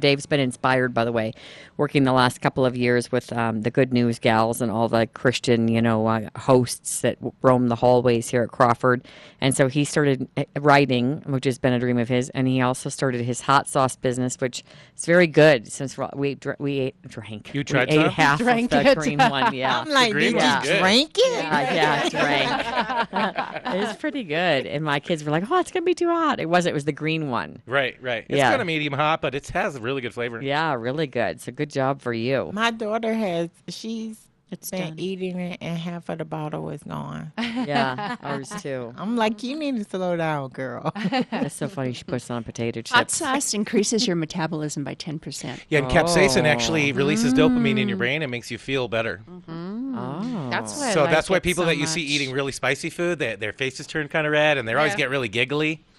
Dave's been inspired, by the way, working the last couple of years with um, the Good News Gals and all the Christian, you know, uh, hosts that roam the hallways here at Crawford. And so he started uh, writing, which has been a dream of his, and he also started his hot sauce business, which is very good. Since we dr- we ate, drank, You tried we ate half Drank of the it. green one. Yeah, I'm like, did one's you drink it? yeah, yeah, drank. it was pretty good, and my kids were like, "Oh, it's gonna be too hot." It wasn't. It was the green one. Right, right. It's Yeah. kind of medium hot, but it has a really good flavor. Yeah, really good. So good job for you. My daughter has, she's It's been done. eating it and half of the bottle is gone. Yeah, ours too. I'm like, you need to slow down, girl. That's so funny. She puts on potato chips. Hot sauce increases your metabolism by 10%. Yeah, and capsaicin Oh. actually releases dopamine in your mm. brain and makes you feel better. Mm-hmm. Mm-hmm. Oh, That's why I so like that's why people so that you see eating really spicy food, they, their faces turn kind of red, and they always Yeah. get really giggly.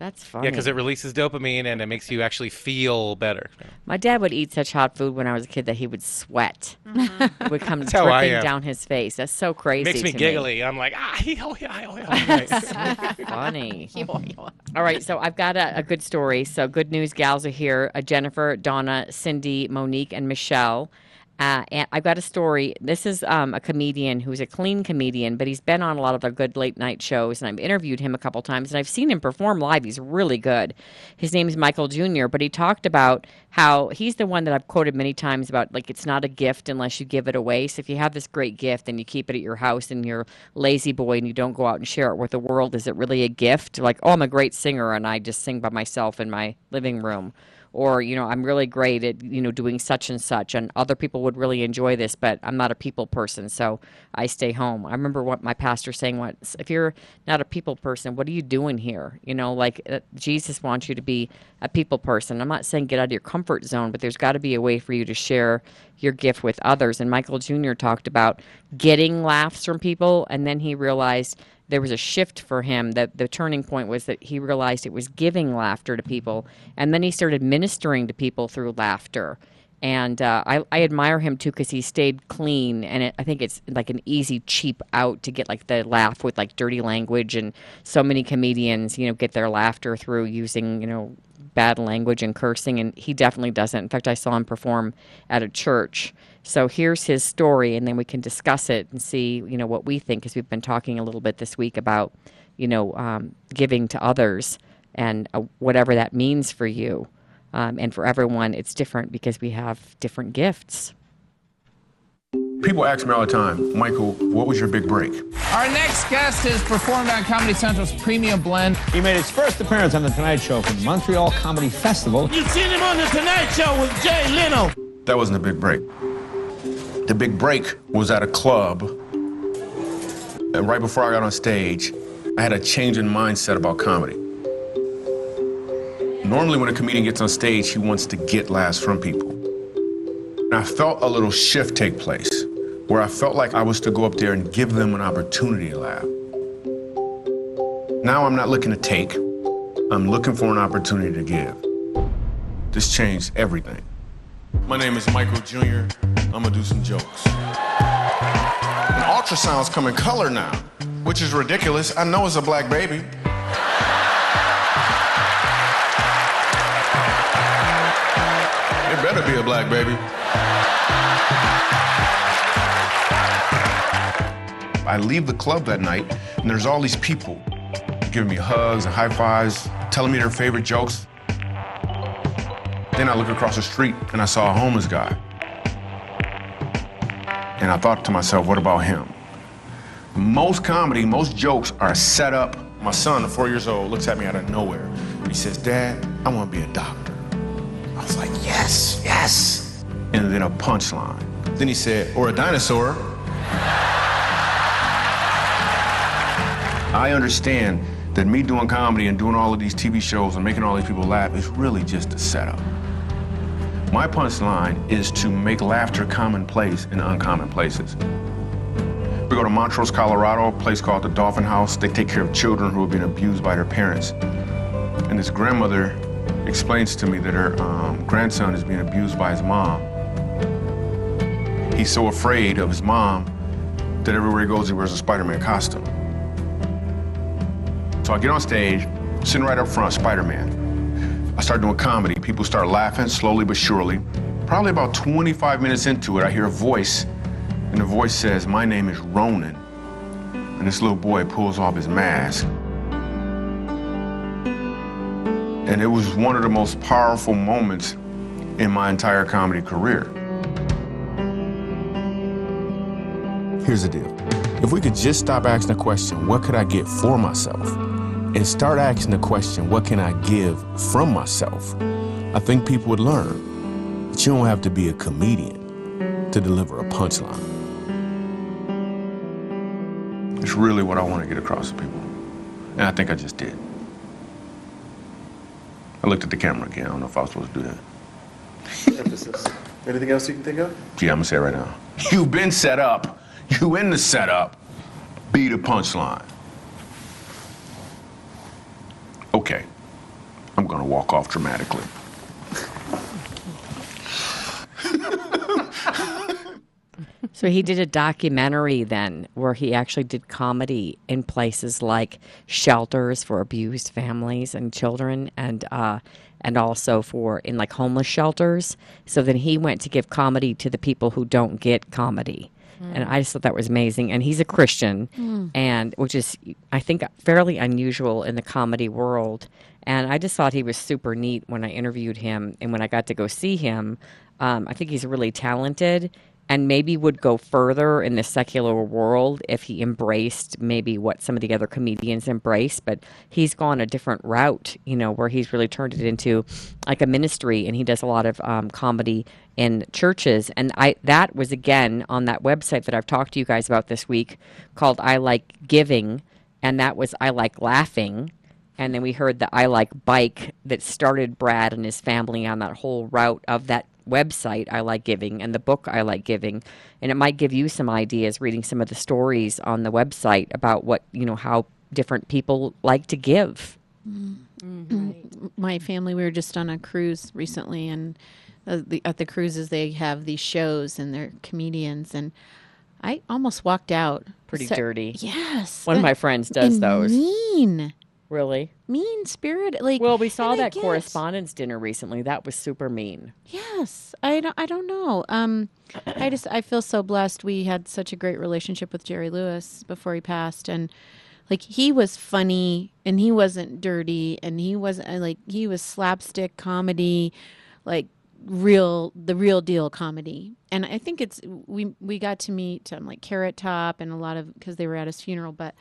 that's funny. Yeah, because it releases dopamine and it makes you actually feel better. My dad would eat such hot food when I was a kid that he would sweat. It would come how I dripping down his face. That's so crazy. makes me to giggly. I'm like, ah, oh, yeah, oh, yeah. Funny. All right, so I've got a, a good story. So, good news gals are here uh, Jennifer, Donna, Cindy, Monique, and Michelle. Uh, and I've got a story. This is um, a comedian who's a clean comedian, but he's been on a lot of the good late night shows, and I've interviewed him a couple times, and I've seen him perform live. He's really good. His name is Michael Jr., but he talked about how he's the one that I've quoted many times about like it's not a gift unless you give it away. So if you have this great gift and you keep it at your house and you're lazy boy and you don't go out and share it with the world, is it really a gift? Like, oh, I'm a great singer and I just sing by myself in my living room or you know i'm really great at you know doing such and such and other people would really enjoy this but i'm not a people person so i stay home. I remember what my pastor saying once if you're not a people person what are you doing here? You know like uh, jesus wants you to be a people person. I'm not saying get out of your comfort zone but there's got to be a way for you to share your gift with others. And michael jr talked about getting laughs from people and then he realized there was a shift for him that the turning point was that he realized it was giving laughter to people and then he started ministering to people through laughter. And uh, I, I admire him too because he stayed clean and it, i think it's like an easy cheap out to get like the laugh with like dirty language and so many comedians you know get their laughter through using you know bad language and cursing and he definitely doesn't. In fact i saw him perform at a church. So here's his story and then we can discuss it and see you know what we think because we've been talking a little bit this week about you know um, giving to others and uh, whatever that means for you. Um, and for everyone it's different because we have different gifts People ask me all the time, Michael, what was your big break? Our next guest has performed on Comedy Central's Premium Blend. He made his first appearance on The Tonight Show from the Montreal Comedy Festival. You've seen him on the Tonight Show with Jay Leno. That wasn't a big break. The big break was at a club. And right before I got on stage, I had a change in mindset about comedy. Normally, when a comedian gets on stage, he wants to get laughs from people. And I felt a little shift take place where I felt like I was to go up there and give them an opportunity laugh. Now I'm not looking to take, I'm looking for an opportunity to give. This changed everything. My name is Michael Jr. I'm gonna do some jokes. And ultrasounds come in color now, which is ridiculous. I know it's a black baby. It better be a black baby. I leave the club that night, and there's all these people giving me hugs and high fives, telling me their favorite jokes. Then I look across the street and I saw a homeless guy. And I thought to myself, what about him? Most comedy, most jokes are set up. My son, four years old, looks at me out of nowhere. He says, Dad, I want to be a doctor. I was like, yes, yes. And then a punchline. Then he said, or a dinosaur. I understand that me doing comedy and doing all of these TV shows and making all these people laugh is really just a setup. My punchline is to make laughter commonplace in uncommon places. We go to Montrose, Colorado, a place called the Dolphin House. They take care of children who have been abused by their parents. And this grandmother explains to me that her um, grandson is being abused by his mom. He's so afraid of his mom that everywhere he goes, he wears a Spider Man costume. So I get on stage, sitting right up front, Spider Man. I start doing comedy. People start laughing slowly but surely. Probably about 25 minutes into it, I hear a voice, and the voice says, My name is Ronan. And this little boy pulls off his mask. And it was one of the most powerful moments in my entire comedy career. Here's the deal if we could just stop asking the question, what could I get for myself? And start asking the question, what can I give from myself? I think people would learn that you don't have to be a comedian to deliver a punchline. It's really what I want to get across to people. And I think I just did. I looked at the camera again. I don't know if I was supposed to do that. Emphasis. Anything else you can think of? Yeah, I'm gonna say it right now. You've been set up. You in the setup. Be the punchline. Okay. I'm gonna walk off dramatically. So he did a documentary then where he actually did comedy in places like shelters for abused families and children and uh and also for in like homeless shelters. So then he went to give comedy to the people who don't get comedy. And I just thought that was amazing. And he's a Christian, Mm. and which is, I think, fairly unusual in the comedy world. And I just thought he was super neat when I interviewed him. And when I got to go see him, um, I think he's really talented and maybe would go further in the secular world if he embraced maybe what some of the other comedians embrace. But he's gone a different route, you know, where he's really turned it into like a ministry and he does a lot of um, comedy in churches. And I that was again on that website that I've talked to you guys about this week called I Like Giving. And that was I Like Laughing. And then we heard the I Like Bike that started Brad and his family on that whole route of that website, I Like Giving, and the book, I Like Giving. And it might give you some ideas reading some of the stories on the website about what, you know, how different people like to give. Mm, My family, we were just on a cruise recently, and uh, the, at the cruises they have these shows, and they're comedians, and I almost walked out. Pretty So- dirty. Yes, One of my friends does those. Mean, Really? mean spirit. Like, Well, we saw that guess- correspondence dinner recently. That was super mean. Yes, I don't. I don't know. Um, I just I feel so blessed. We had such a great relationship with Jerry Lewis before he passed, and like he was funny and he wasn't dirty and he wasn't uh, like he was slapstick comedy, like real the real deal comedy. And I think it's we we got to meet um, like Carrot Top and a lot of because they were at his funeral, but.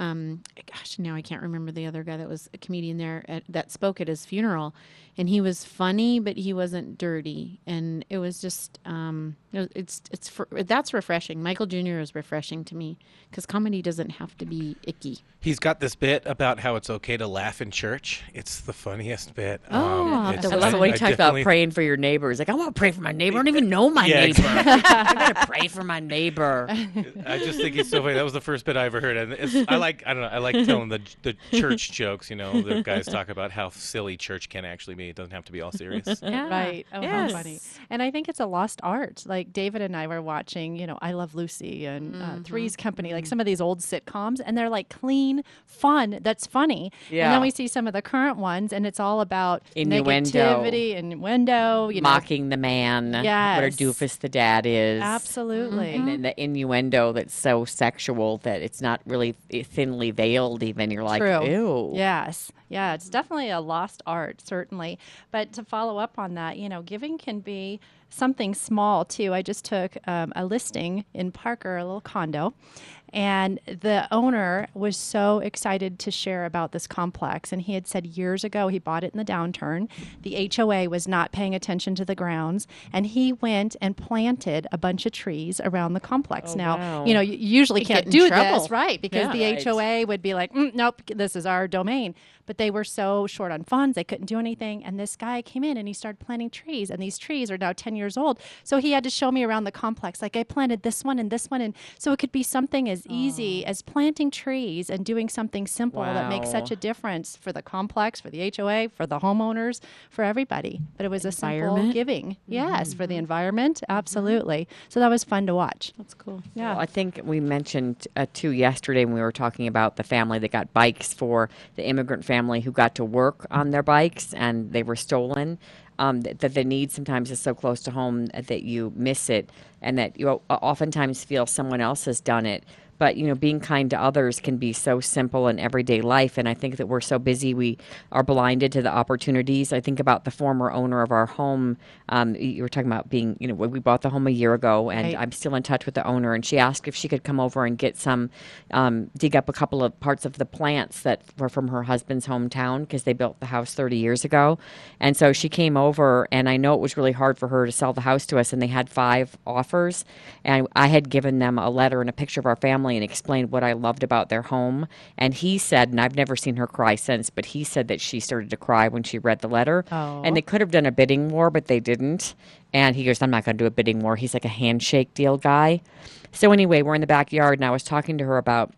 Um, gosh, now I can't remember the other guy that was a comedian there at, that spoke at his funeral, and he was funny, but he wasn't dirty, and it was just um, it it's it's for, that's refreshing. Michael Jr. is refreshing to me because comedy doesn't have to be icky. He's got this bit about how it's okay to laugh in church. It's the funniest bit. Oh, I'll have it's- to I love I- when he I talks about praying for your neighbors. Like, I want to pray for my neighbor. I don't even know my Yeah, neighbor. exactly. I gotta pray for my neighbor. I just think he's so funny. That was the first bit I ever heard, and it's, I like I don't know I like telling the the church jokes. You know, the guys talk about how silly church can actually be. It doesn't have to be all serious. Yeah. Right. Oh, Yes. how funny. And I think it's a lost art. Like David and I were watching, you know, I Love Lucy and uh, Three's Company, like some of these old sitcoms, and they're like clean fun that's funny. Yeah. And then we see some of the current ones, and it's all about Innuendo. negativity, innuendo, you know. Mocking the man. What a Yes. doofus the dad is. Absolutely. And then the innuendo that's so sexual that it's not really thinly veiled, even. You're like, True. ew. Yes. Yeah, it's definitely a lost art, certainly. But to follow up on that, you know, giving can be something small too. I just took um, a listing in Parker, a little condo, and the owner was so excited to share about this complex. And he had said years ago he bought it in the downturn. The HOA was not paying attention to the grounds, and he went and planted a bunch of trees around the complex. Oh, now, wow. you know, you usually Could can't do trouble. this, right? Because Yeah. the Right. HOA would be like, "Mm, nope, this is our domain. But they were so short on funds, they couldn't do anything. And this guy came in and he started planting trees, and these trees are now 10 years old. So he had to show me around the complex, like I planted this one and this one. And so it could be something as easy as planting trees and doing something simple that makes such a difference for the complex, for the HOA, for the homeowners, for everybody. But it was a simple Environment. giving. Yes, for the environment. Absolutely. So that was fun to watch. That's cool. Yeah. Well, I think we mentioned uh, too yesterday when we were talking about the family that got bikes for the immigrant family who got to work on their bikes and they were stolen. Um, that, that the need sometimes is so close to home that you miss it, and that you oftentimes feel someone else has done it. But you know, being kind to others can be so simple in everyday life, and I think that we're so busy we are blinded to the opportunities. I think about the former owner of our home. Um, you were talking about being, you know, we bought the home a year ago, and Right. I'm still in touch with the owner, and she asked if she could come over and get some, um, dig up a couple of parts of the plants that were from her husband's hometown because they built the house 30 years ago. And so she came over, and I know it was really hard for her to sell the house to us, and they had five offers. And I had given them a letter and a picture of our family and explained what I loved about their home. And he said, and I've never seen her cry since, but he said that she started to cry when she read the letter. Oh. And they could have done a bidding war, but they didn't. And he goes, I'm not going to do a bidding war. He's like a handshake deal guy. So anyway, we're in the backyard, and I was talking to her about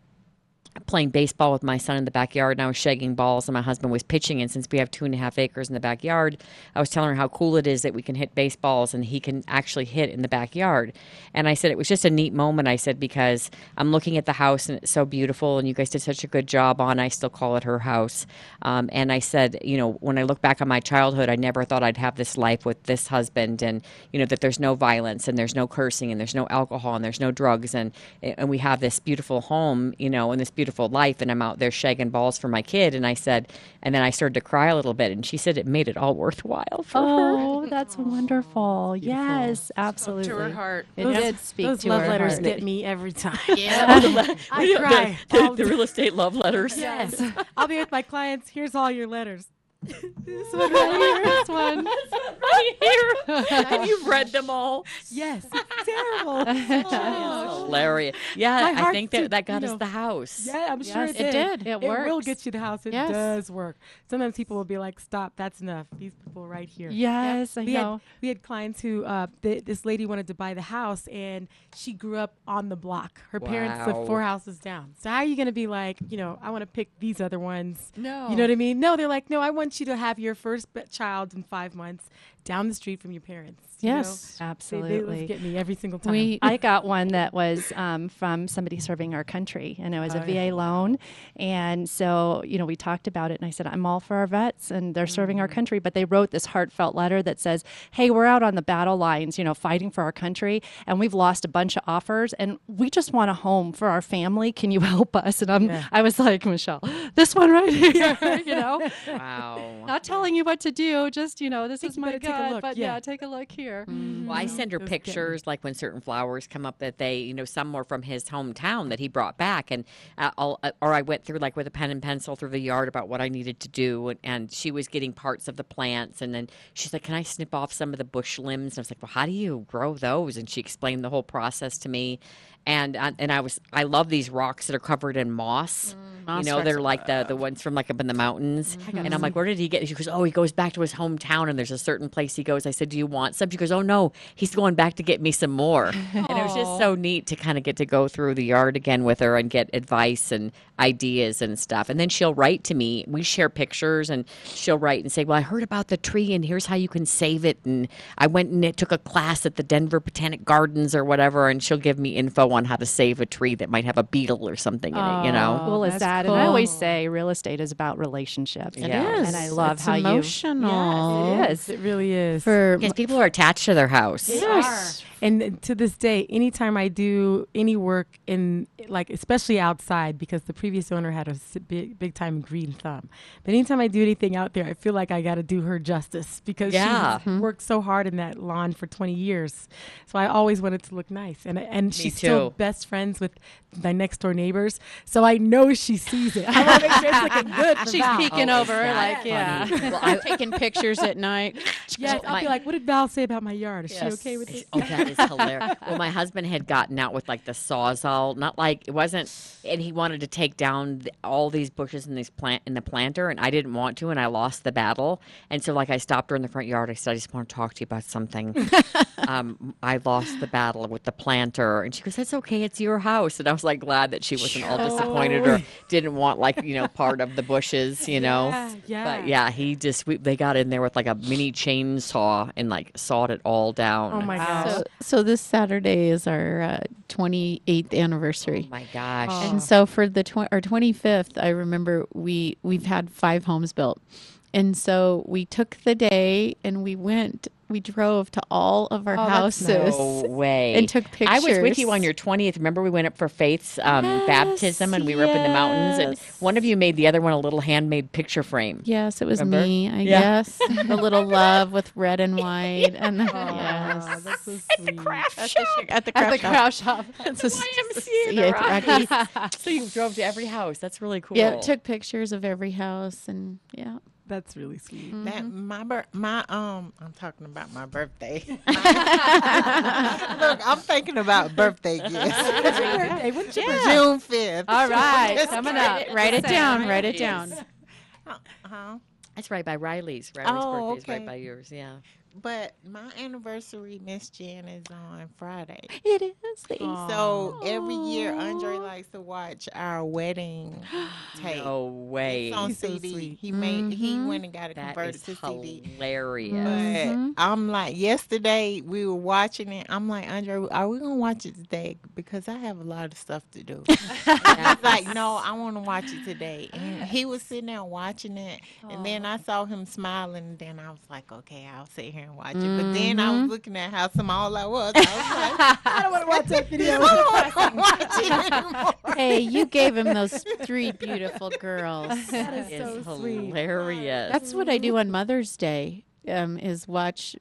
playing baseball with my son in the backyard and I was shagging balls and my husband was pitching and since we have two and a half acres in the backyard I was telling her how cool it is that we can hit baseballs and he can actually hit in the backyard. And I said it was just a neat moment I said because I'm looking at the house and it's so beautiful and you guys did such a good job on I still call it her house. Um, and I said you know when I look back on my childhood I never thought I'd have this life with this husband and you know that there's no violence and there's no cursing and there's no alcohol and there's no drugs and and we have this beautiful home you know and this beautiful life and I'm out there shagging balls for my kid and I said and then I started to cry a little bit and she said it made it all worthwhile for her Oh, that's wonderful. Yes, absolutely. to her heart. It Those- did speak those to love her letters heart. get me every time. Yeah. I The- cry. the- all the real estate love letters. Yes. I'll be with my clients. Here's all your letters. this one right here. This one. right here and you've read them all Yes. It's terrible. Oh. hilarious yeah I think to- that that got you us know, the house Yeah, I'm sure Yes, it it did. did. It will works. get you the house. It Yes. does work. Sometimes people will be like, "Stop, that's enough." These people right here. Yes, I we know. Had, we had clients who uh, th- this lady wanted to buy the house, and she grew up on the block. Her parents Wow. live four houses down. So how are you going to be like, you know, I want to pick these other ones? No. You know what I mean? No, they're like, no, I want you to have your first child in five months down the street from your parents. you know? Yes, They- absolutely. They, those get me every single time. We, I got one that was um, from somebody serving our country, and it was a Oh, VA yeah. loan. And so, you know, we talked about it, and I said, I'm all for our vets, and they're serving Mm. our country. But they wrote this heartfelt letter that says, Hey, we're out on the battle lines, you know, fighting for our country, and we've lost a bunch of offers, and we just want a home for our family. Can you help us? And I'm, Yeah. I was like, Michelle, this one right here, you know, wow not telling you what to do, just, you know, this Think is my better take a look, but yeah. yeah, take a look here. Well, I send her Those get me. pictures, like when certain flowers come up that they, you know, some were from his hometown that he brought back, and uh, I'll, uh, or I went through like with a pen and pencil through the yard about what I needed to do, and, and she was getting parts of the plants, and then she's like, "Can I snip off some of the bush limbs?" And I was like, "Well, how do you grow those?" And she explained the whole process to me, and uh, and I was, I love these rocks that are covered in moss. you Moss know, they're like the the ones from like up in the mountains, got and I'm like, "Where did he get?" She goes, "Oh, he goes back to his hometown, and there's a certain place he goes." I said, "Do you want some?" She goes, "Oh no, he's going back to get me some more." and it was just so neat to kind of get to go through the yard again with her and get advice and ideas and stuff. And then she'll write to me. We share pictures, and she'll write and say, "Well, I heard about the tree, and here's how you can save it." And I went and it took a class at the Denver Botanic Gardens or whatever, and she'll give me info on how to save a tree that might have a beetle or something in it. You know. Oh, cool is that's that? And I always say real estate is about relationships. It Yeah. is. And I love It's how emotional. you. Yes, it is. It really is. For Because people are attached to their house. yes. And to this day, anytime I do any work in, like, especially outside, because the previous owner had a big, big time green thumb. But anytime I do anything out there, I feel like I got to do her justice because Yeah. she's worked so hard in that lawn for 20 years. So I always want it to look nice. And, and she still best friends with my next door neighbors, so I know she sees it. I want to make sure it's looking good. She's Val. peeking Oh, over, like, yeah. Well, I'm taking pictures at night. Yes, I'll be like, "What did Val say about my yard? Is she okay with it?" Oh, that is hilarious. well, my husband had gotten out with like the sawzall, not like it wasn't, and he wanted to take down the, all these bushes in this plant in the planter, and I didn't want to, and I lost the battle. And so, like, I stopped her in the front yard. I said, "I just want to talk to you about something." um, I lost the battle with the planter, and she goes, "That's okay. It's your house." And I was like glad that she wasn't all disappointed or didn't want like you know part of the bushes, you know. Yeah, yeah. But yeah, he just we, they got in there with like a mini chainsaw and like sawed it all down. Oh my gosh. So, so this Saturday is our uh, 28th anniversary. Oh my gosh. And so for the tw- our 25th, I remember we we've had five homes built. And so we took the day and we went we drove to all of our Oh, that's houses No way. and took pictures. I was with you on your 20th. Remember we went up for Faith's um, baptism and we were up in the mountains and one of you made the other one a little handmade picture frame. Yes, it was Remember? me, I Yeah. guess. the little love with red and white and yes. that's so. At the, at the At the craft craft shop. It's a YMCA, yeah, the Rockies. so you drove to every house. That's really cool. Yeah, took pictures of every house and yeah. That's really sweet. That my bir- my um I'm talking about my birthday. Look, I'm thinking about birthday gifts. What's your birthday? What's your birthday? June fifth. All right, coming up. Write it down, write it down. Uh-huh. That's right by Riley's. Riley's Oh, birthday is right by yours. Yeah. But my anniversary, Miss Jen, is on Friday. It is. So every year, Andre likes to watch our wedding tape. No way. It's on He's so CD. sweet. He made. He Mhm. went and got it That converted is to CD. hilarious. But Mhm. I'm like, yesterday we were watching it. I'm like, Andre, are we gonna watch it today? Because I have a lot of stuff to do. He's like, no, I want to watch it today. And he was sitting there watching it, and then I saw him smiling. And then I was like, okay, I'll sit here and watch it. But then I was looking at how small I was. I was like, I don't want to watch that video. I don't want to watch it anymore. Hey, you gave him those three beautiful girls. That is It's so sweet. hilarious. That's what I do on Mother's Day. Um, is watch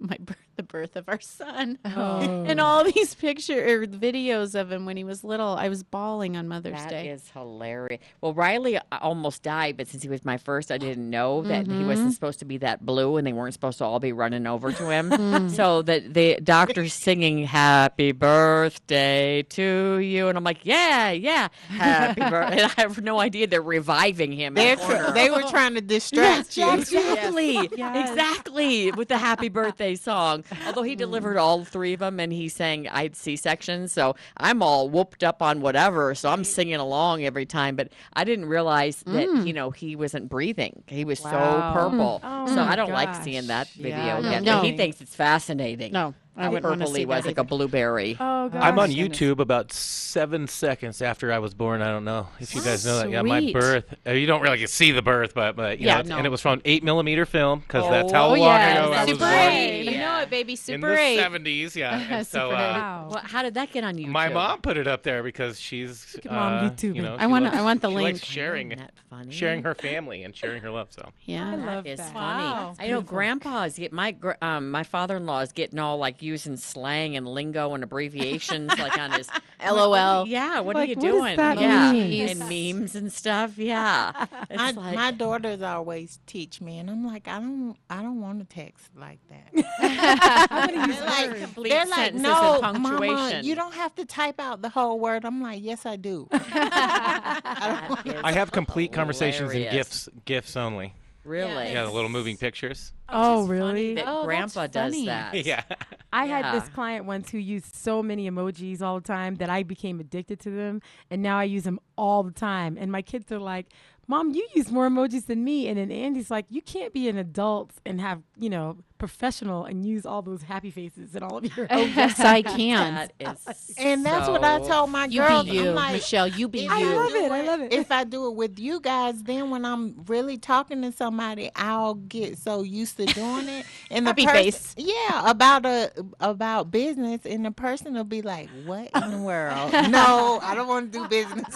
my birth, the birth of our son, Oh. and all these pictures or videos of him when he was little. I was bawling on Mother's That Day. is hilarious. Well, Riley uh, almost died, but since he was my first, I didn't know that he Mm-hmm. wasn't supposed to be that blue, and they weren't supposed to all be running over to him. Mm. so that the doctor's singing "Happy Birthday to you," and I'm like, "Yeah, yeah, happy birthday." I have no idea they're reviving him. in They're tr- they were trying to distract you. Exactly, exactly, with the happy birthday song. Although he mm-hmm. delivered all three of them and he sang I had C sections, so I'm all whooped up on whatever, so I'm singing along every time. But I didn't realize that, mm. you know, he wasn't breathing. He was Wow. so purple. Oh so I don't like seeing that video Yeah, no. He thinks it's fascinating. No, I How wouldn't want to purple he see was, that like a blueberry. Oh gosh. I'm on. YouTube about seven seconds after I was born. I don't know if you guys know that. Yeah, my Sweet. birth. uh, You don't really see the birth, but but you Yeah, know, it's- no. and it was from eight millimeter film because that's how Oh, long yes, ago I that's was Super born. 8. You know it, baby. In Super the 8. 70s, yeah. And so Super uh, 8. Wow. Well, how did that get on YouTube? my mom put it up there because she's at Mom uh, YouTubing. you know, I she wanna- loves- I want the she link. likes sharing Isn't that funny? sharing her family and sharing her love. So Yeah. love That is that. funny. Wow. I know grandpa's get my um my father-in-law is getting all like using slang and lingo and abbreviations like on his LOL. Yeah, what Like, are you what does doing? that yeah, mean? and memes and stuff. Yeah, My, like, my daughters always teach me, and I'm like, I don't, I don't want to text like that. I'm gonna They're like, complete they're like, sentences no, and mama, punctuation. you don't have to type out the whole word. I'm like, yes, I do. that is I have complete conversations in hilarious. gifs gifs only. Really? Yeah, the little moving pictures. Oh, It's oh, funny really? That Oh, that's grandpa does funny. that. yeah. I had this client once who used so many emojis all the time that I became addicted to them, and now I use them all the time. And my kids are like, "Mom, you use more emojis than me." And then Andy's like, "You can't be an adult and have you know professional and use all those happy faces and all of your." Oh, yes, I can. That is And that's what I so- told my You girls. be you, I'm like, Michelle. You be if you. I I love it, I love it. If I do it with you guys, then when I'm really talking to somebody, I'll get so used to doing it. And the Happy person, face. yeah, about a about business, and the person will be like, "What in the world? no, I don't want to do business."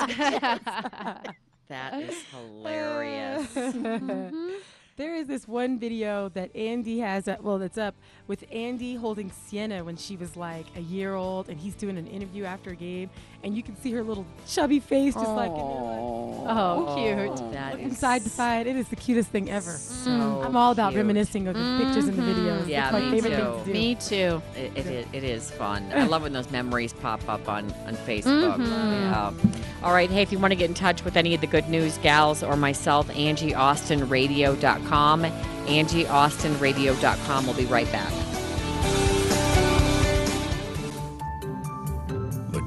That is hilarious. There's There is this one video that Andy has, uh, well, that's up with Andy holding Sienna when she was like a year old, and he's doing an interview after a game, and you can see her little chubby face just like, Oh, cute. That looking is side to side. It is the cutest thing ever. so I'm all about cute. reminiscing of the pictures and the videos. Yeah, It's my me favorite too. thing to do. Me too. It, it, is, it is fun. I love when those memories pop up on, on Facebook. Mhm. Yeah. All right. Hey, if you want to get in touch with any of the good news gals or myself, AngieAustinRadio.com. AngieAustinRadio.com. We'll be right back.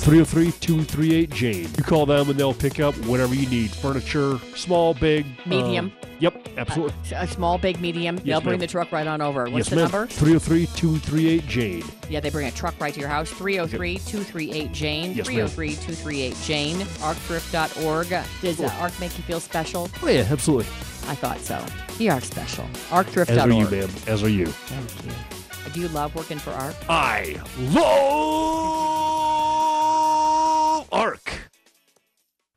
303 238 Jane. You call them and they'll pick up whatever you need furniture, small, big, Medium. um, yep, absolutely. A small, big, medium. They'll bring ma'am. the truck right on over. What's yes, the ma'am. number? 303 238 Jane. Yeah, they bring a truck right to your house. 303 238 Jane. Yes, ma'am. 303 238 Jane. Arcthrift.org. Does uh, ARC make you feel special? Oh, yeah, absolutely. I thought so. You are special. As Arcthrift.org. are you, ma'am. As are you. Thank you. Do you love working for ARC? I love ARC.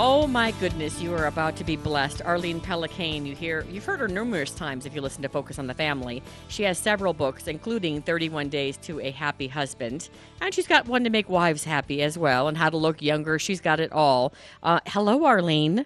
Oh my goodness, you are about to be blessed. Arlene Pelicane, you hear you've heard her numerous times if you listen to Focus on the Family. She has several books, including 31 Days to a Happy Husband. And she's got one to make wives happy as well, and how to look younger. She's got it all. Uh, hello, Arlene.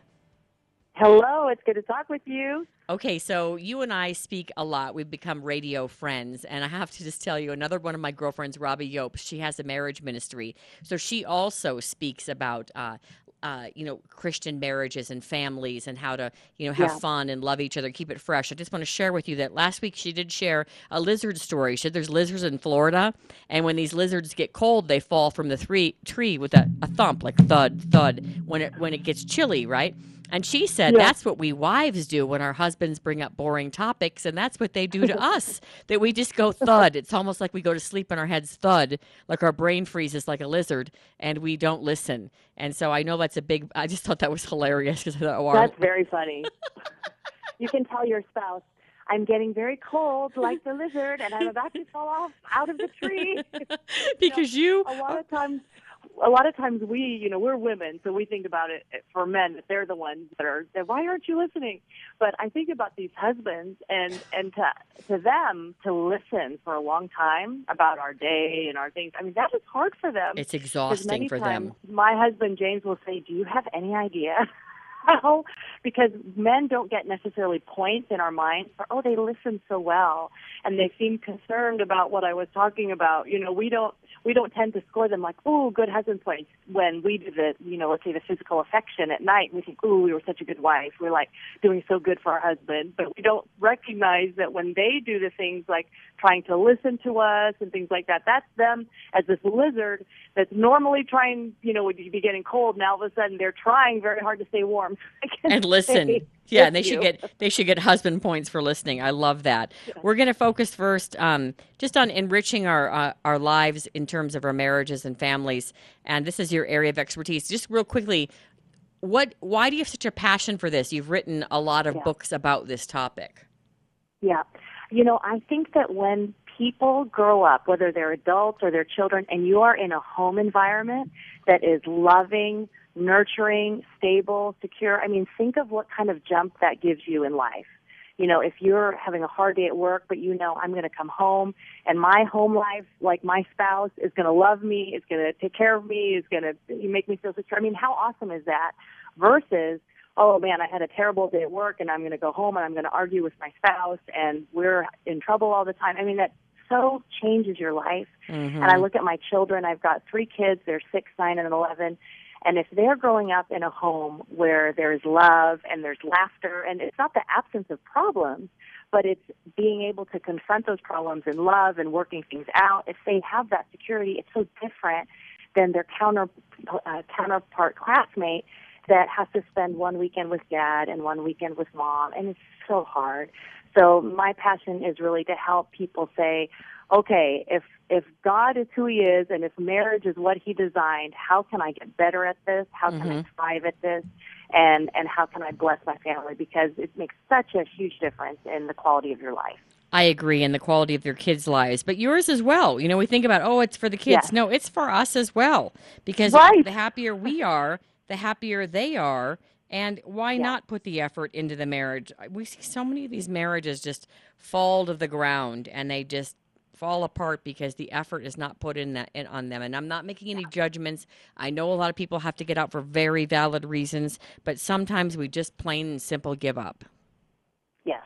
Hello, it's good to talk with you. Okay, so you and I speak a lot. We've become radio friends. And I have to just tell you, another one of my girlfriends, Robbie Yopes, she has a marriage ministry. So she also speaks about, uh, uh, you know, Christian marriages and families and how to, you know, have Yeah. fun and love each other, keep it fresh. I just want to share with you that last week she did share a lizard story. She said there's lizards in Florida, and when these lizards get cold, they fall from the three, tree with a, a thump, like thud, thud, when it when it gets chilly, right? And she said Yeah. that's what we wives do when our husbands bring up boring topics, and that's what they do to us. That we just go thud. It's almost like we go to sleep and our heads thud, like our brain freezes like a lizard, and we don't listen. And so I know that's a big. I just thought that was hilarious because I thought, oh, That's very funny. you can tell your spouse, I'm getting very cold like the lizard and I'm about to fall off out of the tree. because you a lot of times a lot of times we, you know, we're women, so we think about it for men that they're the ones that are that why aren't you listening? But I think about these husbands and and to to them to listen for a long time about our day and our things. I mean, that is hard for them. It's exhausting for them. My husband James will say, "Do you have any idea?" Because men don't get necessarily points in our minds for, oh, they listen so well, and they seem concerned about what I was talking about. You know, we don't we don't tend to score them like, oh, good husband points when we do the, you know, let's say the physical affection at night. We think, oh, we were such a good wife. We're like doing so good for our husband, but we don't recognize that when they do the things like trying to listen to us and things like that, that's them as this lizard that's normally trying, you know, would be getting cold. Now all of a sudden they're trying very hard to stay warm. platform. so I can and listen. Yeah, and they should you. get they should get husband points for listening. I love that. We're going to focus first um, just on enriching our uh, our lives in terms of our marriages and families. And this is your area of expertise. Just real quickly, what why do you have such a passion for this? You've written a lot of Yeah. books about this topic. Yeah. You know, I think that when people grow up, whether they're adults or they're children, and you are in a home environment that is loving, nurturing, stable, secure, I mean, think of what kind of jump that gives you in life. You know, if you're having a hard day at work, but you know, I'm going to come home and my home life, like my spouse, is going to love me, is going to take care of me, is going to make me feel secure. I mean, how awesome is that? Versus, oh man, I had a terrible day at work and I'm going to go home and I'm going to argue with my spouse and we're in trouble all the time. I mean, that so changes your life. And I look at my children. I've got three kids. They're six, nine, and eleven. And if they're growing up in a home where there's love and there's laughter, and it's not the absence of problems, but it's being able to confront those problems in love and working things out. If they have that security, it's so different than their counter uh, counterpart classmate that has to spend one weekend with dad and one weekend with mom, and it's so hard. So my passion is really to help people say, okay, if if God is who He is, and if marriage is what He designed, how can I get better at this? How can I Mhm. thrive at this? And and how can I bless my family? Because it makes such a huge difference in the quality of your life. I agree in the quality of your kids' lives, but yours as well. You know, we think about, oh, it's for the kids. Yes. No, it's for us as well. Because Right. the happier we are, the happier they are. And why not put the effort into the marriage? We see so many of these marriages just fall to the ground and they just fall apart because the effort is not put in that in, on them. And I'm not making any judgments. I know a lot of people have to get out for very valid reasons, but sometimes we just plain and simple give up. Yes.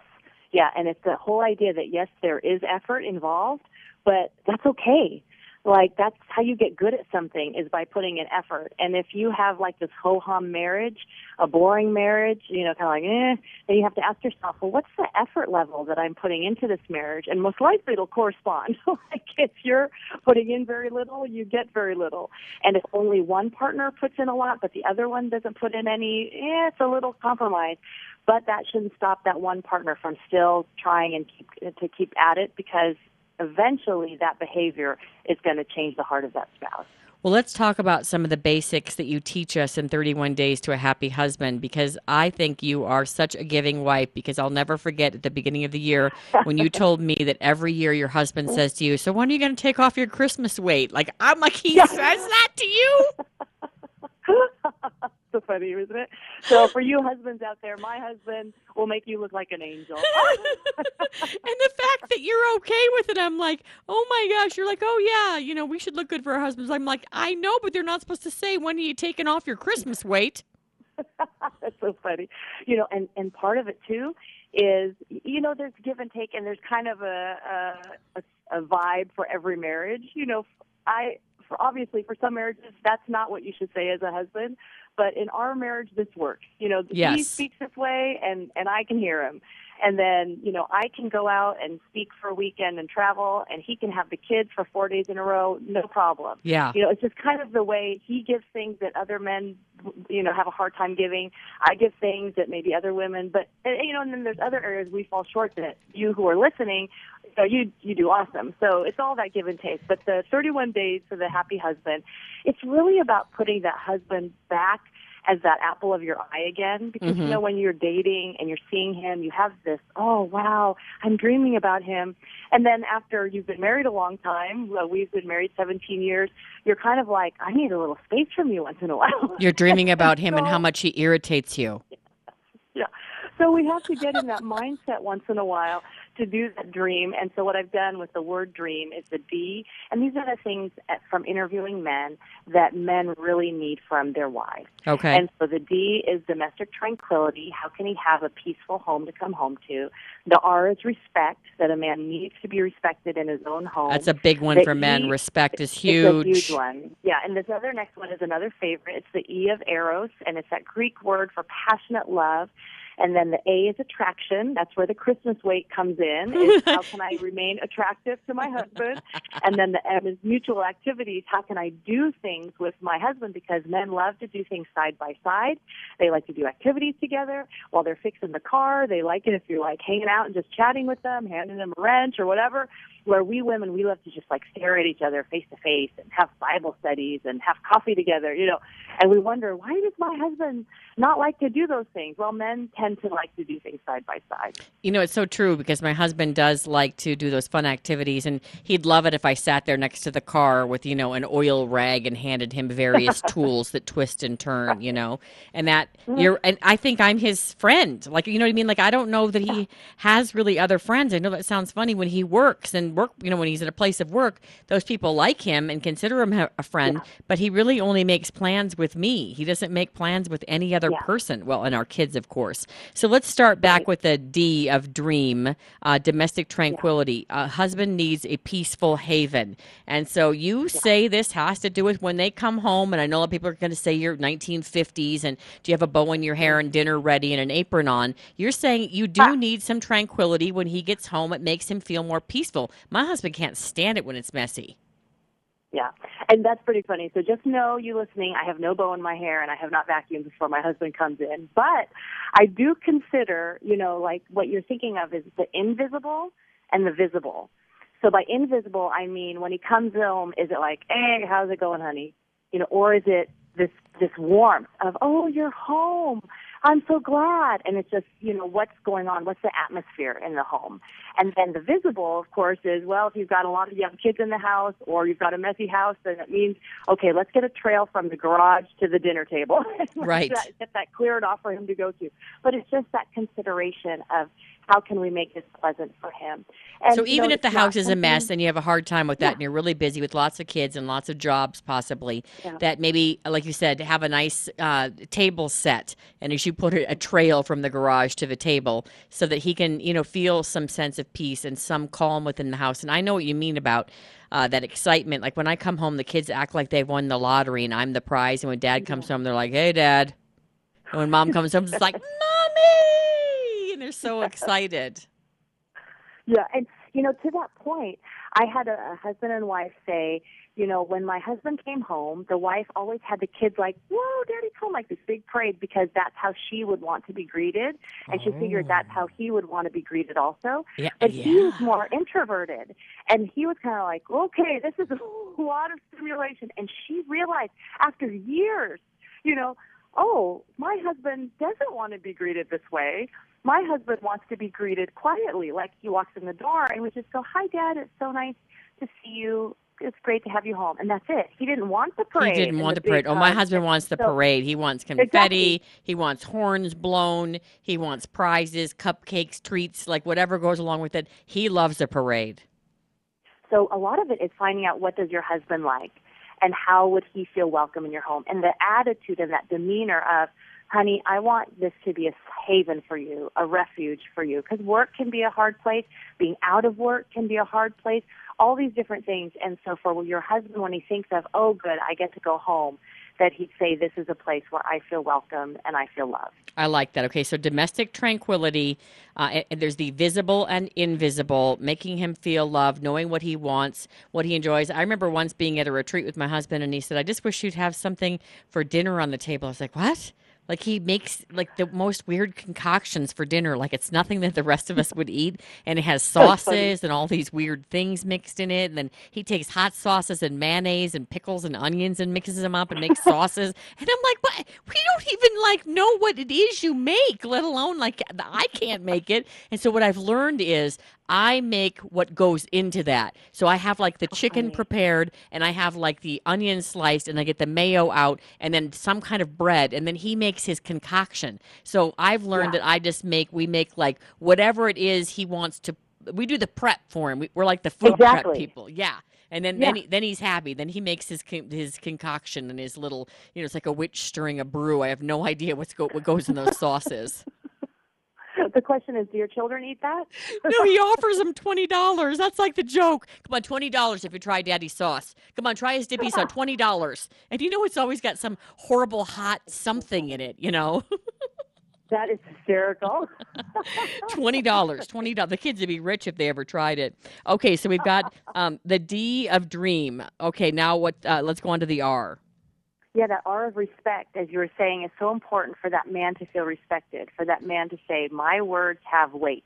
Yeah, and it's the whole idea that yes, there is effort involved, but that's okay. Like that's how you get good at something is by putting in effort. And if you have like this ho hum marriage, a boring marriage, you know, kind of like eh, then you have to ask yourself, well, what's the effort level that I'm putting into this marriage? And most likely it'll correspond. like if you're putting in very little, you get very little. And if only one partner puts in a lot, but the other one doesn't put in any, eh, it's a little compromise but that shouldn't stop that one partner from still trying and keep to keep at it because eventually that behavior is going to change the heart of that spouse. Well, let's talk about some of the basics that you teach us in 31 Days to a Happy Husband because I think you are such a giving wife. Because I'll never forget at the beginning of the year when you told me that every year your husband says to you, So when are you going to take off your Christmas weight? Like, I'm like, he says that to you? so funny, isn't it? So for you husbands out there, my husband will make you look like an angel. and the fact that you're okay with it, I'm like, oh my gosh, you're like, oh yeah, you know, we should look good for our husbands. I'm like, I know, but they're not supposed to say when are you taking off your Christmas weight. That's so funny. You know, and and part of it too is you know there's give and take, and there's kind of a a, a, a vibe for every marriage. You know, I for obviously for some marriages that's not what you should say as a husband, but in our marriage this works. You know, he speaks this way, and and I can hear him. And then, you know, I can go out and speak for a weekend and travel, and he can have the kids for four days in a row, no problem. Yeah. You know, it's just kind of the way he gives things that other men, you know, have a hard time giving. I give things that maybe other women, but and, you know, and then there's other areas we fall short that you who are listening, you you you do awesome. So it's all that give and take. But the 31 days for the happy husband, it's really about putting that husband back as that apple of your eye again because you Mhm. know when you're dating and you're seeing him you have this oh wow i'm dreaming about him and then after you've been married a long time uh, we've been married 17 years you're kind of like i need a little space from you once in a while You're dreaming about him and how much he irritates you. yeah. So we have to get in that mindset once in a while to do that dream. And so what I've done with the word dream is the D. And these are the things from interviewing men that men really need from their wives. Okay. And so the D is domestic tranquility. How can he have a peaceful home to come home to? The R is respect, that a man needs to be respected in his own home. That's a big one The for men. E- Respect is it's huge. a huge one. Yeah, and this other next one is another favorite. It's the E of Eros, and it's that Greek word for passionate love. And then the A is attraction. That's where the Christmas weight comes in. Is how can I remain attractive to my husband? And then the M is mutual activities. How can I do things with my husband? Because men love to do things side by side. They like to do activities together while they're fixing the car. They like it if you're like hanging out and just chatting with them, handing them a wrench or whatever. Where we women, we love to just like stare at each other face to face and have Bible studies and have coffee together, you know. And we wonder, why does my husband not like to do those things? Well, men tend to like to do things side by side. You know, it's so true because my husband does like to do those fun activities, and he'd love it if I sat there next to the car with, you know, an oil rag and handed him various tools that twist and turn, you know, and that mm. you're, and I think I'm his friend. Like, you know what I mean? Like, I don't know that he has really other friends. I know that sounds funny when he works and work, you know, when he's at a place of work, those people like him and consider him a- friend, but he really only makes plans with me. He doesn't make plans with any other person. Well, and our kids, of course. So let's start back with the D of dream, uh, domestic tranquility. A husband needs a peaceful haven. And so you say this has to do with when they come home, and I know a lot of people are going to say you're 1950s and do you have a bow in your hair and dinner ready and an apron on? You're saying you do need some tranquility when he gets home. It makes him feel more peaceful. My husband can't stand it when it's messy. Yeah, and that's pretty funny. So just know, you listening, I have no bow in my hair, and I have not vacuumed before my husband comes in. But I do consider, you know, like what you're thinking of is the invisible and the visible. So by invisible, I mean when he comes home, is it like, hey, how's it going, honey? You know, or is it this this warmth of, oh, you're home. I'm so glad. And it's just, you know, what's going on? What's the atmosphere in the home? And then the visible, of course, is, well, if you've got a lot of young kids in the house or you've got a messy house, then it means, okay, let's get a trail from the garage to the dinner table. Right. Get, get that cleared off for him to go to. But it's just that consideration of how can we make this pleasant for him? And, so you even know, if the house is a mess and you have a hard time with that Yeah. and you're really busy with lots of kids and lots of jobs possibly Yeah. that maybe like you said have a nice uh, table set and as you put it a trail from the garage to the table so that he can you know feel some sense of peace and some calm within the house and i know what you mean about uh, that excitement like when i come home the kids act like they've won the lottery and i'm the prize and when dad comes home they're like hey dad and when mom comes home it's like mommy and they're so excited Yeah, and you know, to that point, I had a, husband and wife say, you know, when my husband came home, the wife always had the kids like, "Whoa, daddy's home!" like this big parade because that's how she would want to be greeted, and she figured that's how he would want to be greeted also. Yeah, But he was more introverted, and he was kind of like, "Okay, this is a lot of stimulation," and she realized after years, you know, oh, my husband doesn't want to be greeted this way. My husband wants to be greeted quietly, like he walks in the door and we just go, "Hi, Dad. It's so nice to see you. It's great to have you home." And that's it. He didn't want the parade. He didn't want the big parade. Oh, my uh, husband wants the So- parade. He wants confetti. Exactly. He wants horns blown. He wants prizes, cupcakes, treats, like whatever goes along with it. He loves a parade. So a lot of it is finding out what does your husband like and how would he feel welcome in your home and the attitude and that demeanor of honey i want this to be a haven for you a refuge for you because work can be a hard place being out of work can be a hard place all these different things and so for your husband when he thinks of oh good i get to go home that he'd say this is a place where i feel welcome and i feel loved I like that. Okay, so domestic tranquility. Uh, and- there's the visible and invisible, making him feel loved, knowing what he wants, what he enjoys. I remember once being at a retreat with my husband, and he said, "I just wish you'd have something for dinner on the table." I was like, "What?" Like he makes like the most weird concoctions for dinner. Like it's nothing that the rest of us would eat, and it has sauces and all these weird things mixed in it. And then he takes hot sauces and mayonnaise and pickles and onions and mixes them up and makes sauces. And I'm like, what? We don't even like know what it is you make, let alone like I can't make it. And so what I've learned is I make what goes into that. So I have like the chicken prepared and I have like the onion sliced and I get the mayo out and then some kind of bread and then he makes his concoction. So I've learned that I just make we make like whatever it is he wants to we do the prep for him. We, we're like the food prep people. Yeah. And then, Yeah. then, he, then he's happy. Then he makes his con- his concoction and his little, you know, it's like a witch stirring a brew. I have no idea what's go- what goes in those sauces. The question is do your children eat that no, he offers them twenty dollars. That's like the joke. Come on, twenty dollars if you try Daddy's sauce. Come on, try his dippy sauce. Twenty dollars. And you know it's always got some horrible hot something in it. You know. That is hysterical. Twenty dollars. Twenty dollars. The kids would be rich if they ever tried it. Okay, so we've got um, the D of dream. Okay, now what? Uh, let's go on to the R. Yeah, that R of respect, as you were saying, is so important for that man to feel respected, for that man to say, my words have weight.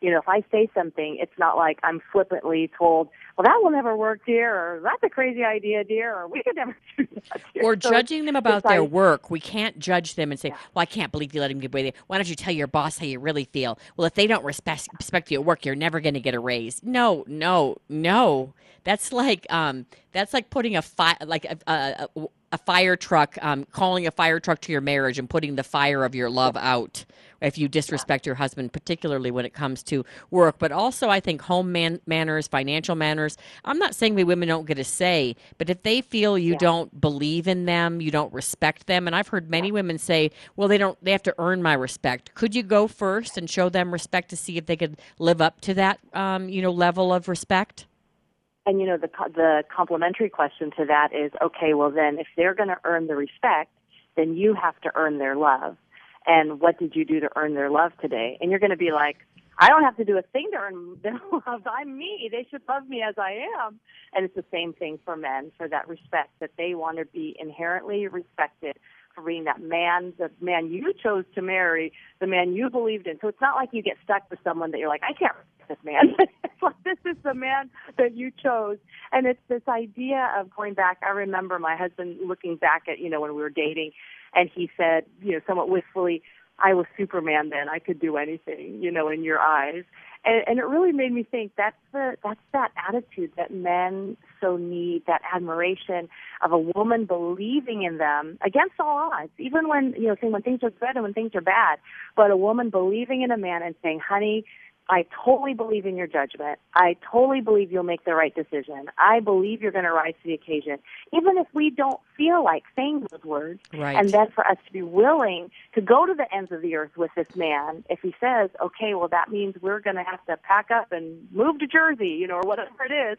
You know, if I say something, it's not like I'm flippantly told, well, that will never work, dear, or that's a crazy idea, dear, or we could never do that, dear. Or So judging them about their work. We can't judge them and say, "Well, I can't believe you let him get away." with it. Why don't you tell your boss how you really feel? Well, if they don't respect respect you at work, you're never going to get a raise. No, no, no. That's like um, that's like putting a fi- like a, a, a, a fire truck, um, calling a fire truck to your marriage and putting the fire of your love out. If you disrespect your husband, particularly when it comes to work, but also I think home man- manners, financial manners. I'm not saying we women don't get a say, but if they feel you don't believe in them, you don't respect them, and I've heard many women say, "Well, they don't. They have to earn my respect." Could you go first and show them respect to see if they could live up to that, um, you know, level of respect? And you know, the the complementary question to that is, okay, well then, if they're going to earn the respect, then you have to earn their love. And what did you do to earn their love today? And you're going to be like, I don't have to do a thing to earn their love. I'm me. They should love me as I am. And it's the same thing for men, for that respect that they want to be inherently respected for being that man, the man you chose to marry, the man you believed in. So it's not like you get stuck with someone that you're like, I can't respect this man. like this is the man that you chose. And it's this idea of going back. I remember my husband looking back at, you know, when we were dating and he said, you know, somewhat wistfully, I was Superman then. I could do anything, you know, in your eyes. And, and it really made me think that's the that's that attitude that men so need, that admiration of a woman believing in them against all odds, even when you know, when things are good and when things are bad. But a woman believing in a man and saying, Honey, I totally believe in your judgment. I totally believe you'll make the right decision. I believe you're going to rise to the occasion, even if we don't feel like saying those words. Right. And then for us to be willing to go to the ends of the earth with this man, if he says, okay, well, that means we're going to have to pack up and move to Jersey, you know, or whatever it is,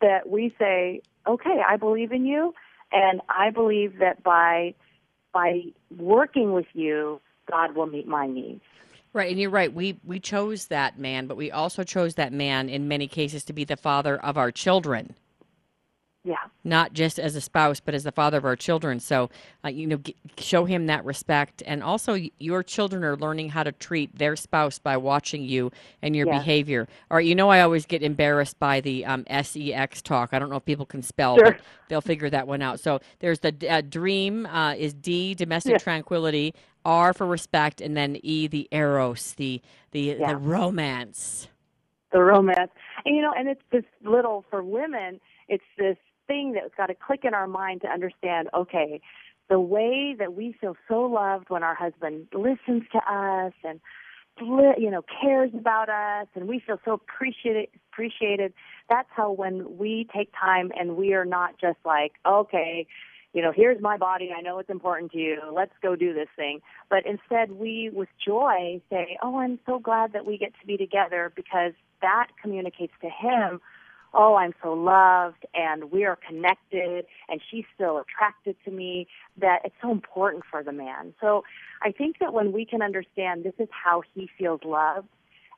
that we say, okay, I believe in you, and I believe that by by working with you, God will meet my needs. Right, and you're right. We we chose that man, but we also chose that man in many cases to be the father of our children. Yeah. Not just as a spouse, but as the father of our children. So, uh, you know, g- show him that respect, and also y- your children are learning how to treat their spouse by watching you and your Yes. behavior. All right, you know, I always get embarrassed by the um, sex talk. I don't know if people can spell, Sure. but they'll figure that one out. So, there's the uh, dream uh, is D, domestic Yeah. tranquility. R for respect, and then E, the eros, the the Yeah. the romance. the romance. And you know, and it's this little for women, it's this thing that's got to click in our mind to understand, okay, the way that we feel so loved when our husband listens to us and you know cares about us and we feel so appreciated appreciated that's how when we take time and we are not just like okay you know here's my body i know it's important to you let's go do this thing. But instead we with joy say oh i'm so glad that we get to be together because that communicates to him oh, I'm so loved and we are connected and she's still attracted to me, that it's so important for the man. So I think that when we can understand this is how he feels loved,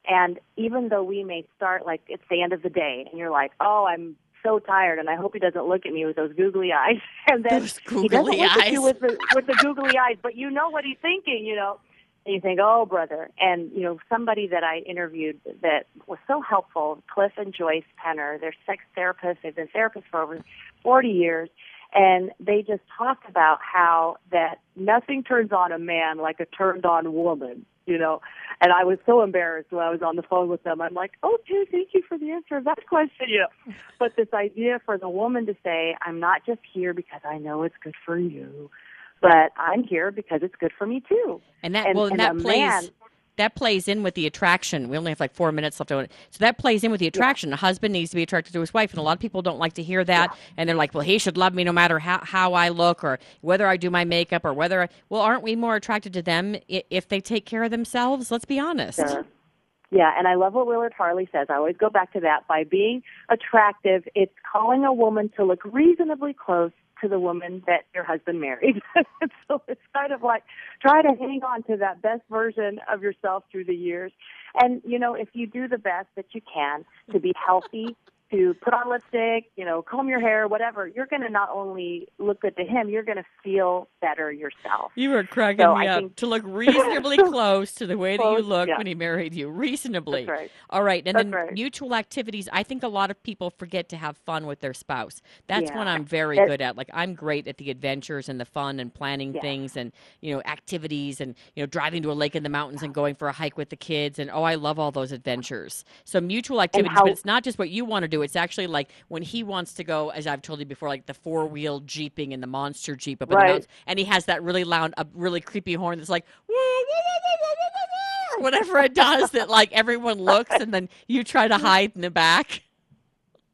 and even though we may start like it's the end of the day and you're like, oh, I'm so tired and I hope he doesn't look at me with those googly eyes. And then he doesn't look at you with the, with the googly eyes, but you know what he's thinking, you know and you think, oh, brother. And, you know, somebody that I interviewed that was so helpful, Cliff and Joyce Penner, they're sex therapists. They've been therapists for over 40 years. And they just talked about how that nothing turns on a man like a turned on woman, you know. And I was so embarrassed when I was on the phone with them. I'm like, oh, dude, thank you for the answer of that question, you know. But this idea for the woman to say, I'm not just here because I know it's good for you, but I'm here because it's good for me too. And that And- well, and and that plays man- that plays in with the attraction. We only have like four minutes left on it, so that plays in with the attraction. A husband needs to be attracted to his wife, and a lot of people don't like to hear that. And they're like, "Well, he should love me no matter how how I look, or whether I do my makeup, or whether." I, well, aren't we more attracted to them if they take care of themselves? Let's be honest. Sure. Yeah, and I love what Willard Harley says. I always go back to that. By being attractive, it's calling a woman to look reasonably close to the woman that your husband married. so it's kind of like try to hang on to that best version of yourself through the years. And, you know, if you do the best that you can to be healthy, to put on lipstick, you know, comb your hair, whatever, you're going to not only look good to him, you're going to feel better yourself. You were cracking So me I up think- to look reasonably close to the way that you Close, looked yeah. when he married you. Reasonably. Right. All right. And That's then right. mutual activities. I think a lot of people forget to have fun with their spouse. That's what Yeah. I'm very good at. Like I'm great at the adventures and the fun and planning Yeah. things and, you know, activities and, you know, driving to a lake in the mountains and going for a hike with the kids. And oh, I love all those adventures. So mutual activities, how- but it's not just what you want to do. It's actually like when he wants to go, as I've told you before, like the four wheel jeeping and the monster jeep up in the Right. mountains, and he has that really loud, a really creepy horn that's like woo, woo, woo, or whatever it does that like everyone looks, and then you try to hide in the back.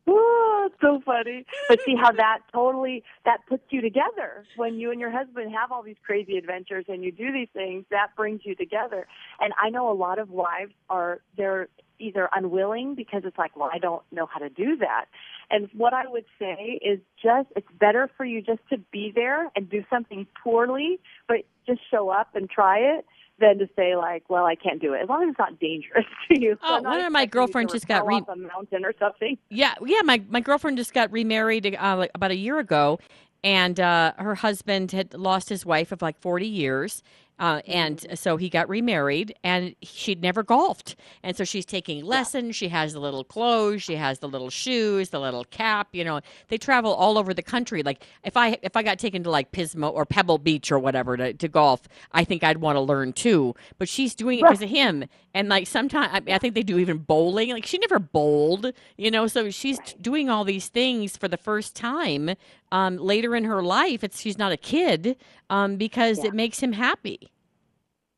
Oh, so funny. But see how that totally that puts you together when you and your husband have all these crazy adventures and you do these things. That brings you together. And I know a lot of wives are they're either unwilling because it's like, well, I don't know how to do that. And what I would say is just it's better for you just to be there and do something poorly, but just show up and try it than to say like, well, I can't do it. As long as it's not dangerous to you. Oh, not one of my expecting you to girlfriends just got re- off a mountain or something. Yeah, yeah. My my girlfriend just got remarried uh, like about a year ago, and uh, her husband had lost his wife of like forty years. Uh, and so he got remarried, and she'd never golfed, and so she's taking lessons. She has the little clothes, she has the little shoes, the little cap. You know, they travel all over the country. Like if I if I got taken to like Pismo or Pebble Beach or whatever to, to golf, I think I'd want to learn too. But she's doing it because of him, and like sometimes I, I think they do even bowling. Like she never bowled, you know. So she's doing all these things for the first time um, later in her life. It's she's not a kid um, because it makes him happy.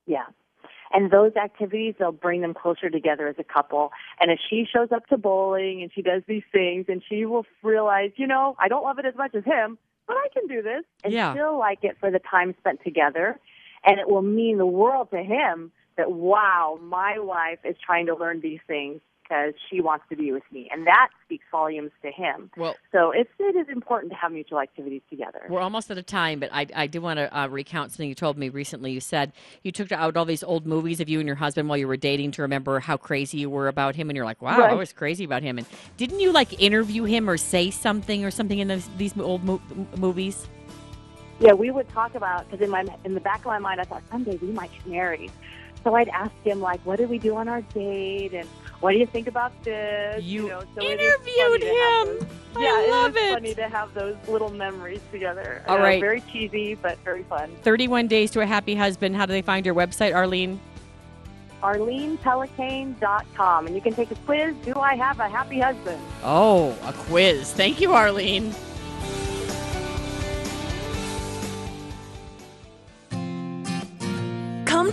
Yeah. And those activities, they'll bring them closer together as a couple. And if she shows up to bowling and she does these things, and she will realize, you know, I don't love it as much as him, but I can do this and Yeah. still like it for the time spent together. And it will mean the world to him that, wow, my wife is trying to learn these things because she wants to be with me. And that speaks volumes to him. Well, So it's, it is important to have mutual activities together. We're almost out of time, but I, I do want to uh, recount something you told me recently. You said you took out all these old movies of you and your husband while you were dating to remember how crazy you were about him, and you're like, "Wow, I was crazy about him." And didn't you like interview him or say something or something in those, these old mo- movies? Yeah, we would talk about because in my in the back of my mind, I thought someday we might get married. So I'd ask him like, "What did we do on our date?" and "What do you think about this?" You know, so interviewed him. those- I yeah, love it is it. funny to have those little memories together. All right. very cheesy but very fun. 31 Days to a Happy Husband. How do they find your website, Arlene? ArlenePellicane.com, and you can take a quiz. Do I have a happy husband? Oh, a quiz. Thank you, Arlene.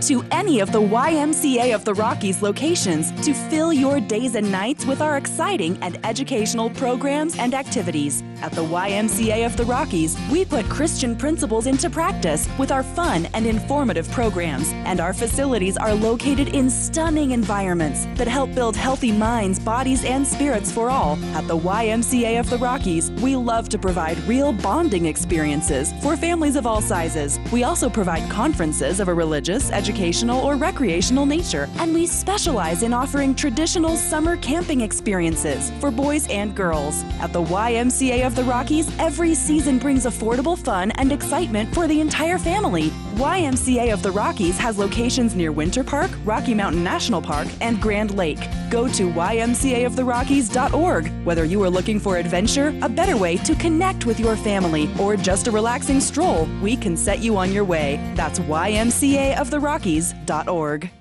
To any of the YMCA of the Rockies locations to fill your days and nights with our exciting and educational programs and activities. At the YMCA of the Rockies, we put Christian principles into practice with our fun and informative programs, and our facilities are located in stunning environments that help build healthy minds, bodies, and spirits for all. At the YMCA of the Rockies, we love to provide real bonding experiences for families of all sizes. We also provide conferences of a religious, educational, or recreational nature, and we specialize in offering traditional summer camping experiences for boys and girls. At the YMCA of the Rockies, every season brings affordable fun and excitement for the entire family. YMCA of the Rockies has locations near Winter Park, Rocky Mountain National Park, and Grand Lake. Go to ymcaoftherockies.org. Whether you are looking for adventure, a better way to connect with your family, or just a relaxing stroll, we can set you on your way. That's ymcaoftherockies.org.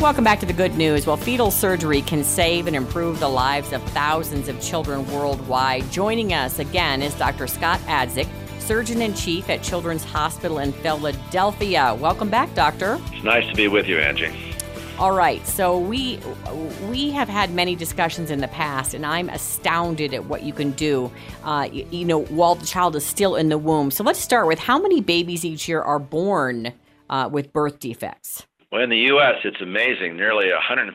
Welcome back to the good news. Well, fetal surgery can save and improve the lives of thousands of children worldwide. Joining us again is Dr. Scott Adzick, Surgeon in Chief at Children's Hospital in Philadelphia. Welcome back, Doctor. It's nice to be with you, Angie. All right, so we we have had many discussions in the past, and I'm astounded at what you can do. Uh, you, you know, while the child is still in the womb. So let's start with how many babies each year are born uh, with birth defects. Well, in the U.S., it's amazing. Nearly 150,000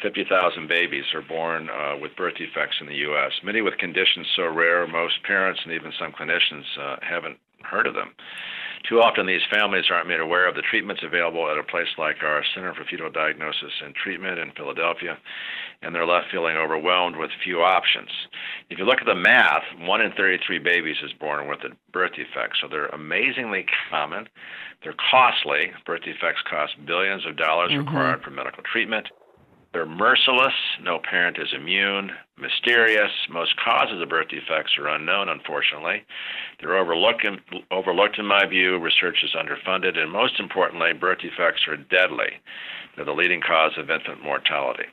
babies are born uh, with birth defects in the U.S., many with conditions so rare most parents and even some clinicians uh, haven't heard of them. Too often, these families aren't made aware of the treatments available at a place like our Center for Fetal Diagnosis and Treatment in Philadelphia, and they're left feeling overwhelmed with few options. If you look at the math, 1 in 33 babies is born with a birth defect, so they're amazingly common. They're costly. Birth defects cost billions of dollars Mhm. required for medical treatment. They're merciless. No parent is immune. Mysterious. Most causes of birth defects are unknown, unfortunately. They're overlooked overlooked in my view. Research is underfunded. And most importantly, birth defects are deadly. They're the leading cause of infant mortality.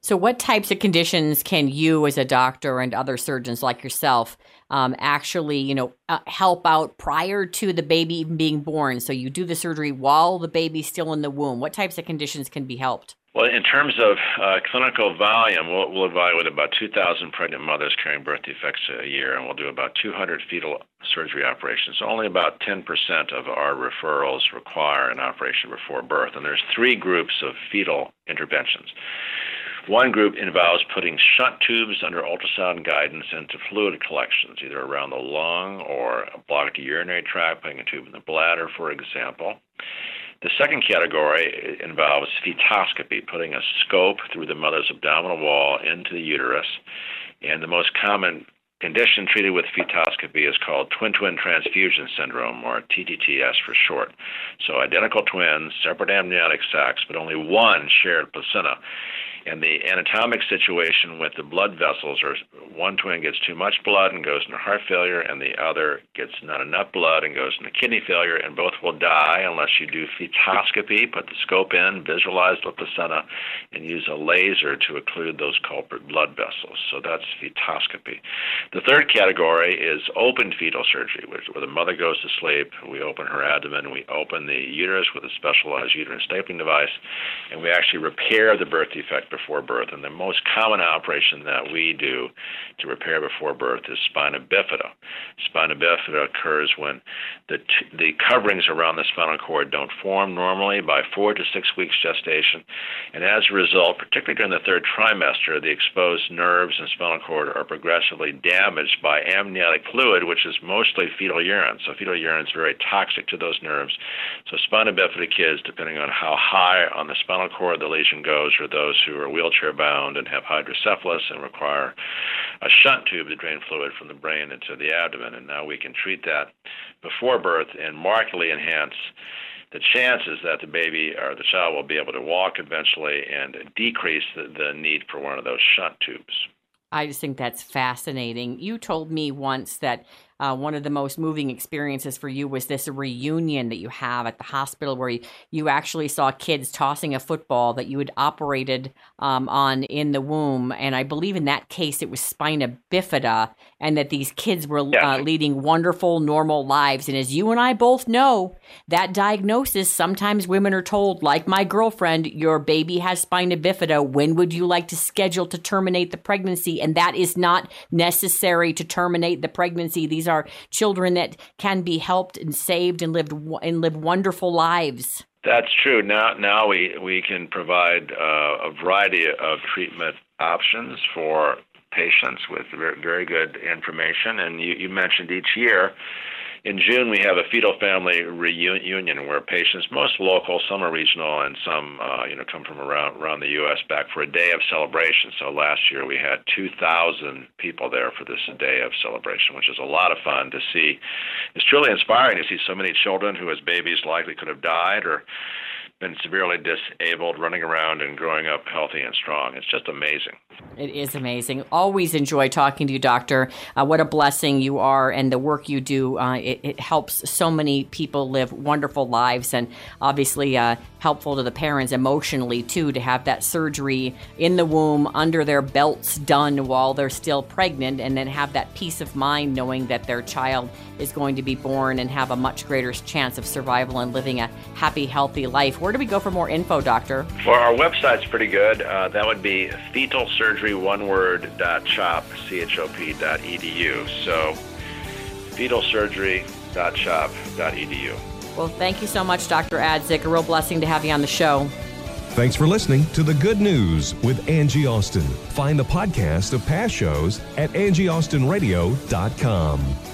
So, what types of conditions can you, as a doctor and other surgeons like yourself, um, actually, you know, uh, help out prior to the baby even being born? So, you do the surgery while the baby's still in the womb. What types of conditions can be helped? Well, in terms of uh, clinical volume, we'll, we'll evaluate about 2,000 pregnant mothers carrying birth defects a year, and we'll do about 200 fetal surgery operations. Only about 10% of our referrals require an operation before birth, and there's three groups of fetal interventions. One group involves putting shunt tubes under ultrasound guidance into fluid collections, either around the lung or a blocked urinary tract, putting a tube in the bladder, for example. The second category involves fetoscopy, putting a scope through the mother's abdominal wall into the uterus. And the most common condition treated with fetoscopy is called twin twin transfusion syndrome, or TTTS for short. So, identical twins, separate amniotic sacs, but only one shared placenta. And the anatomic situation with the blood vessels are one twin gets too much blood and goes into heart failure, and the other gets not enough blood and goes into kidney failure, and both will die unless you do fetoscopy, put the scope in, visualize the placenta, and use a laser to occlude those culprit blood vessels. So that's fetoscopy. The third category is open fetal surgery, which, where the mother goes to sleep, we open her abdomen, we open the uterus with a specialized uterine stapling device, and we actually repair the birth defect before birth. And the most common operation that we do to repair before birth is spina bifida. Spina bifida occurs when the, t- the coverings around the spinal cord don't form normally by four to six weeks gestation. And as a result, particularly during the third trimester, the exposed nerves and spinal cord are progressively damaged by amniotic fluid, which is mostly fetal urine. So fetal urine is very toxic to those nerves. So spina bifida kids, depending on how high on the spinal cord the lesion goes, are those who are wheelchair bound and have hydrocephalus and require a shunt tube to drain fluid from the brain into the abdomen. And now we can treat that before birth and markedly enhance the chances that the baby or the child will be able to walk eventually and decrease the, the need for one of those shunt tubes. I just think that's fascinating. You told me once that uh, one of the most moving experiences for you was this reunion that you have at the hospital where you, you actually saw kids tossing a football that you had operated um, on in the womb. And I believe in that case it was spina bifida, and that these kids were uh, leading wonderful, normal lives. And as you and I both know, that diagnosis sometimes women are told, like my girlfriend, your baby has spina bifida. When would you like to schedule to terminate the pregnancy? And that is not necessary to terminate the pregnancy. These are children that can be helped and saved and lived and live wonderful lives. That's true. Now, now we we can provide uh, a variety of treatment options for patients with very, very good information. And you, you mentioned each year. In June, we have a fetal family reunion where patients, most local, some are regional, and some, uh, you know, come from around around the U.S. back for a day of celebration. So last year we had 2,000 people there for this day of celebration, which is a lot of fun to see. It's truly inspiring to see so many children who, as babies, likely could have died or been severely disabled, running around and growing up healthy and strong. It's just amazing. It is amazing. Always enjoy talking to you, Doctor. Uh, what a blessing you are, and the work you do. Uh, it, it, helps so many people live wonderful lives, and obviously uh, helpful to the parents emotionally too to have that surgery in the womb under their belts done while they're still pregnant, and then have that peace of mind knowing that their child is going to be born and have a much greater chance of survival and living a happy, healthy life. Where do we go for more info, Doctor? Well, our website's pretty good. Uh, that would be fetal surgery one word chop c h o p dot edu. So fetal surgery chop dot edu. Well, thank you so much, Dr. Adzick. A real blessing to have you on the show. Thanks for listening to The Good News with Angie Austin. Find the podcast of past shows at angieaustinradio.com.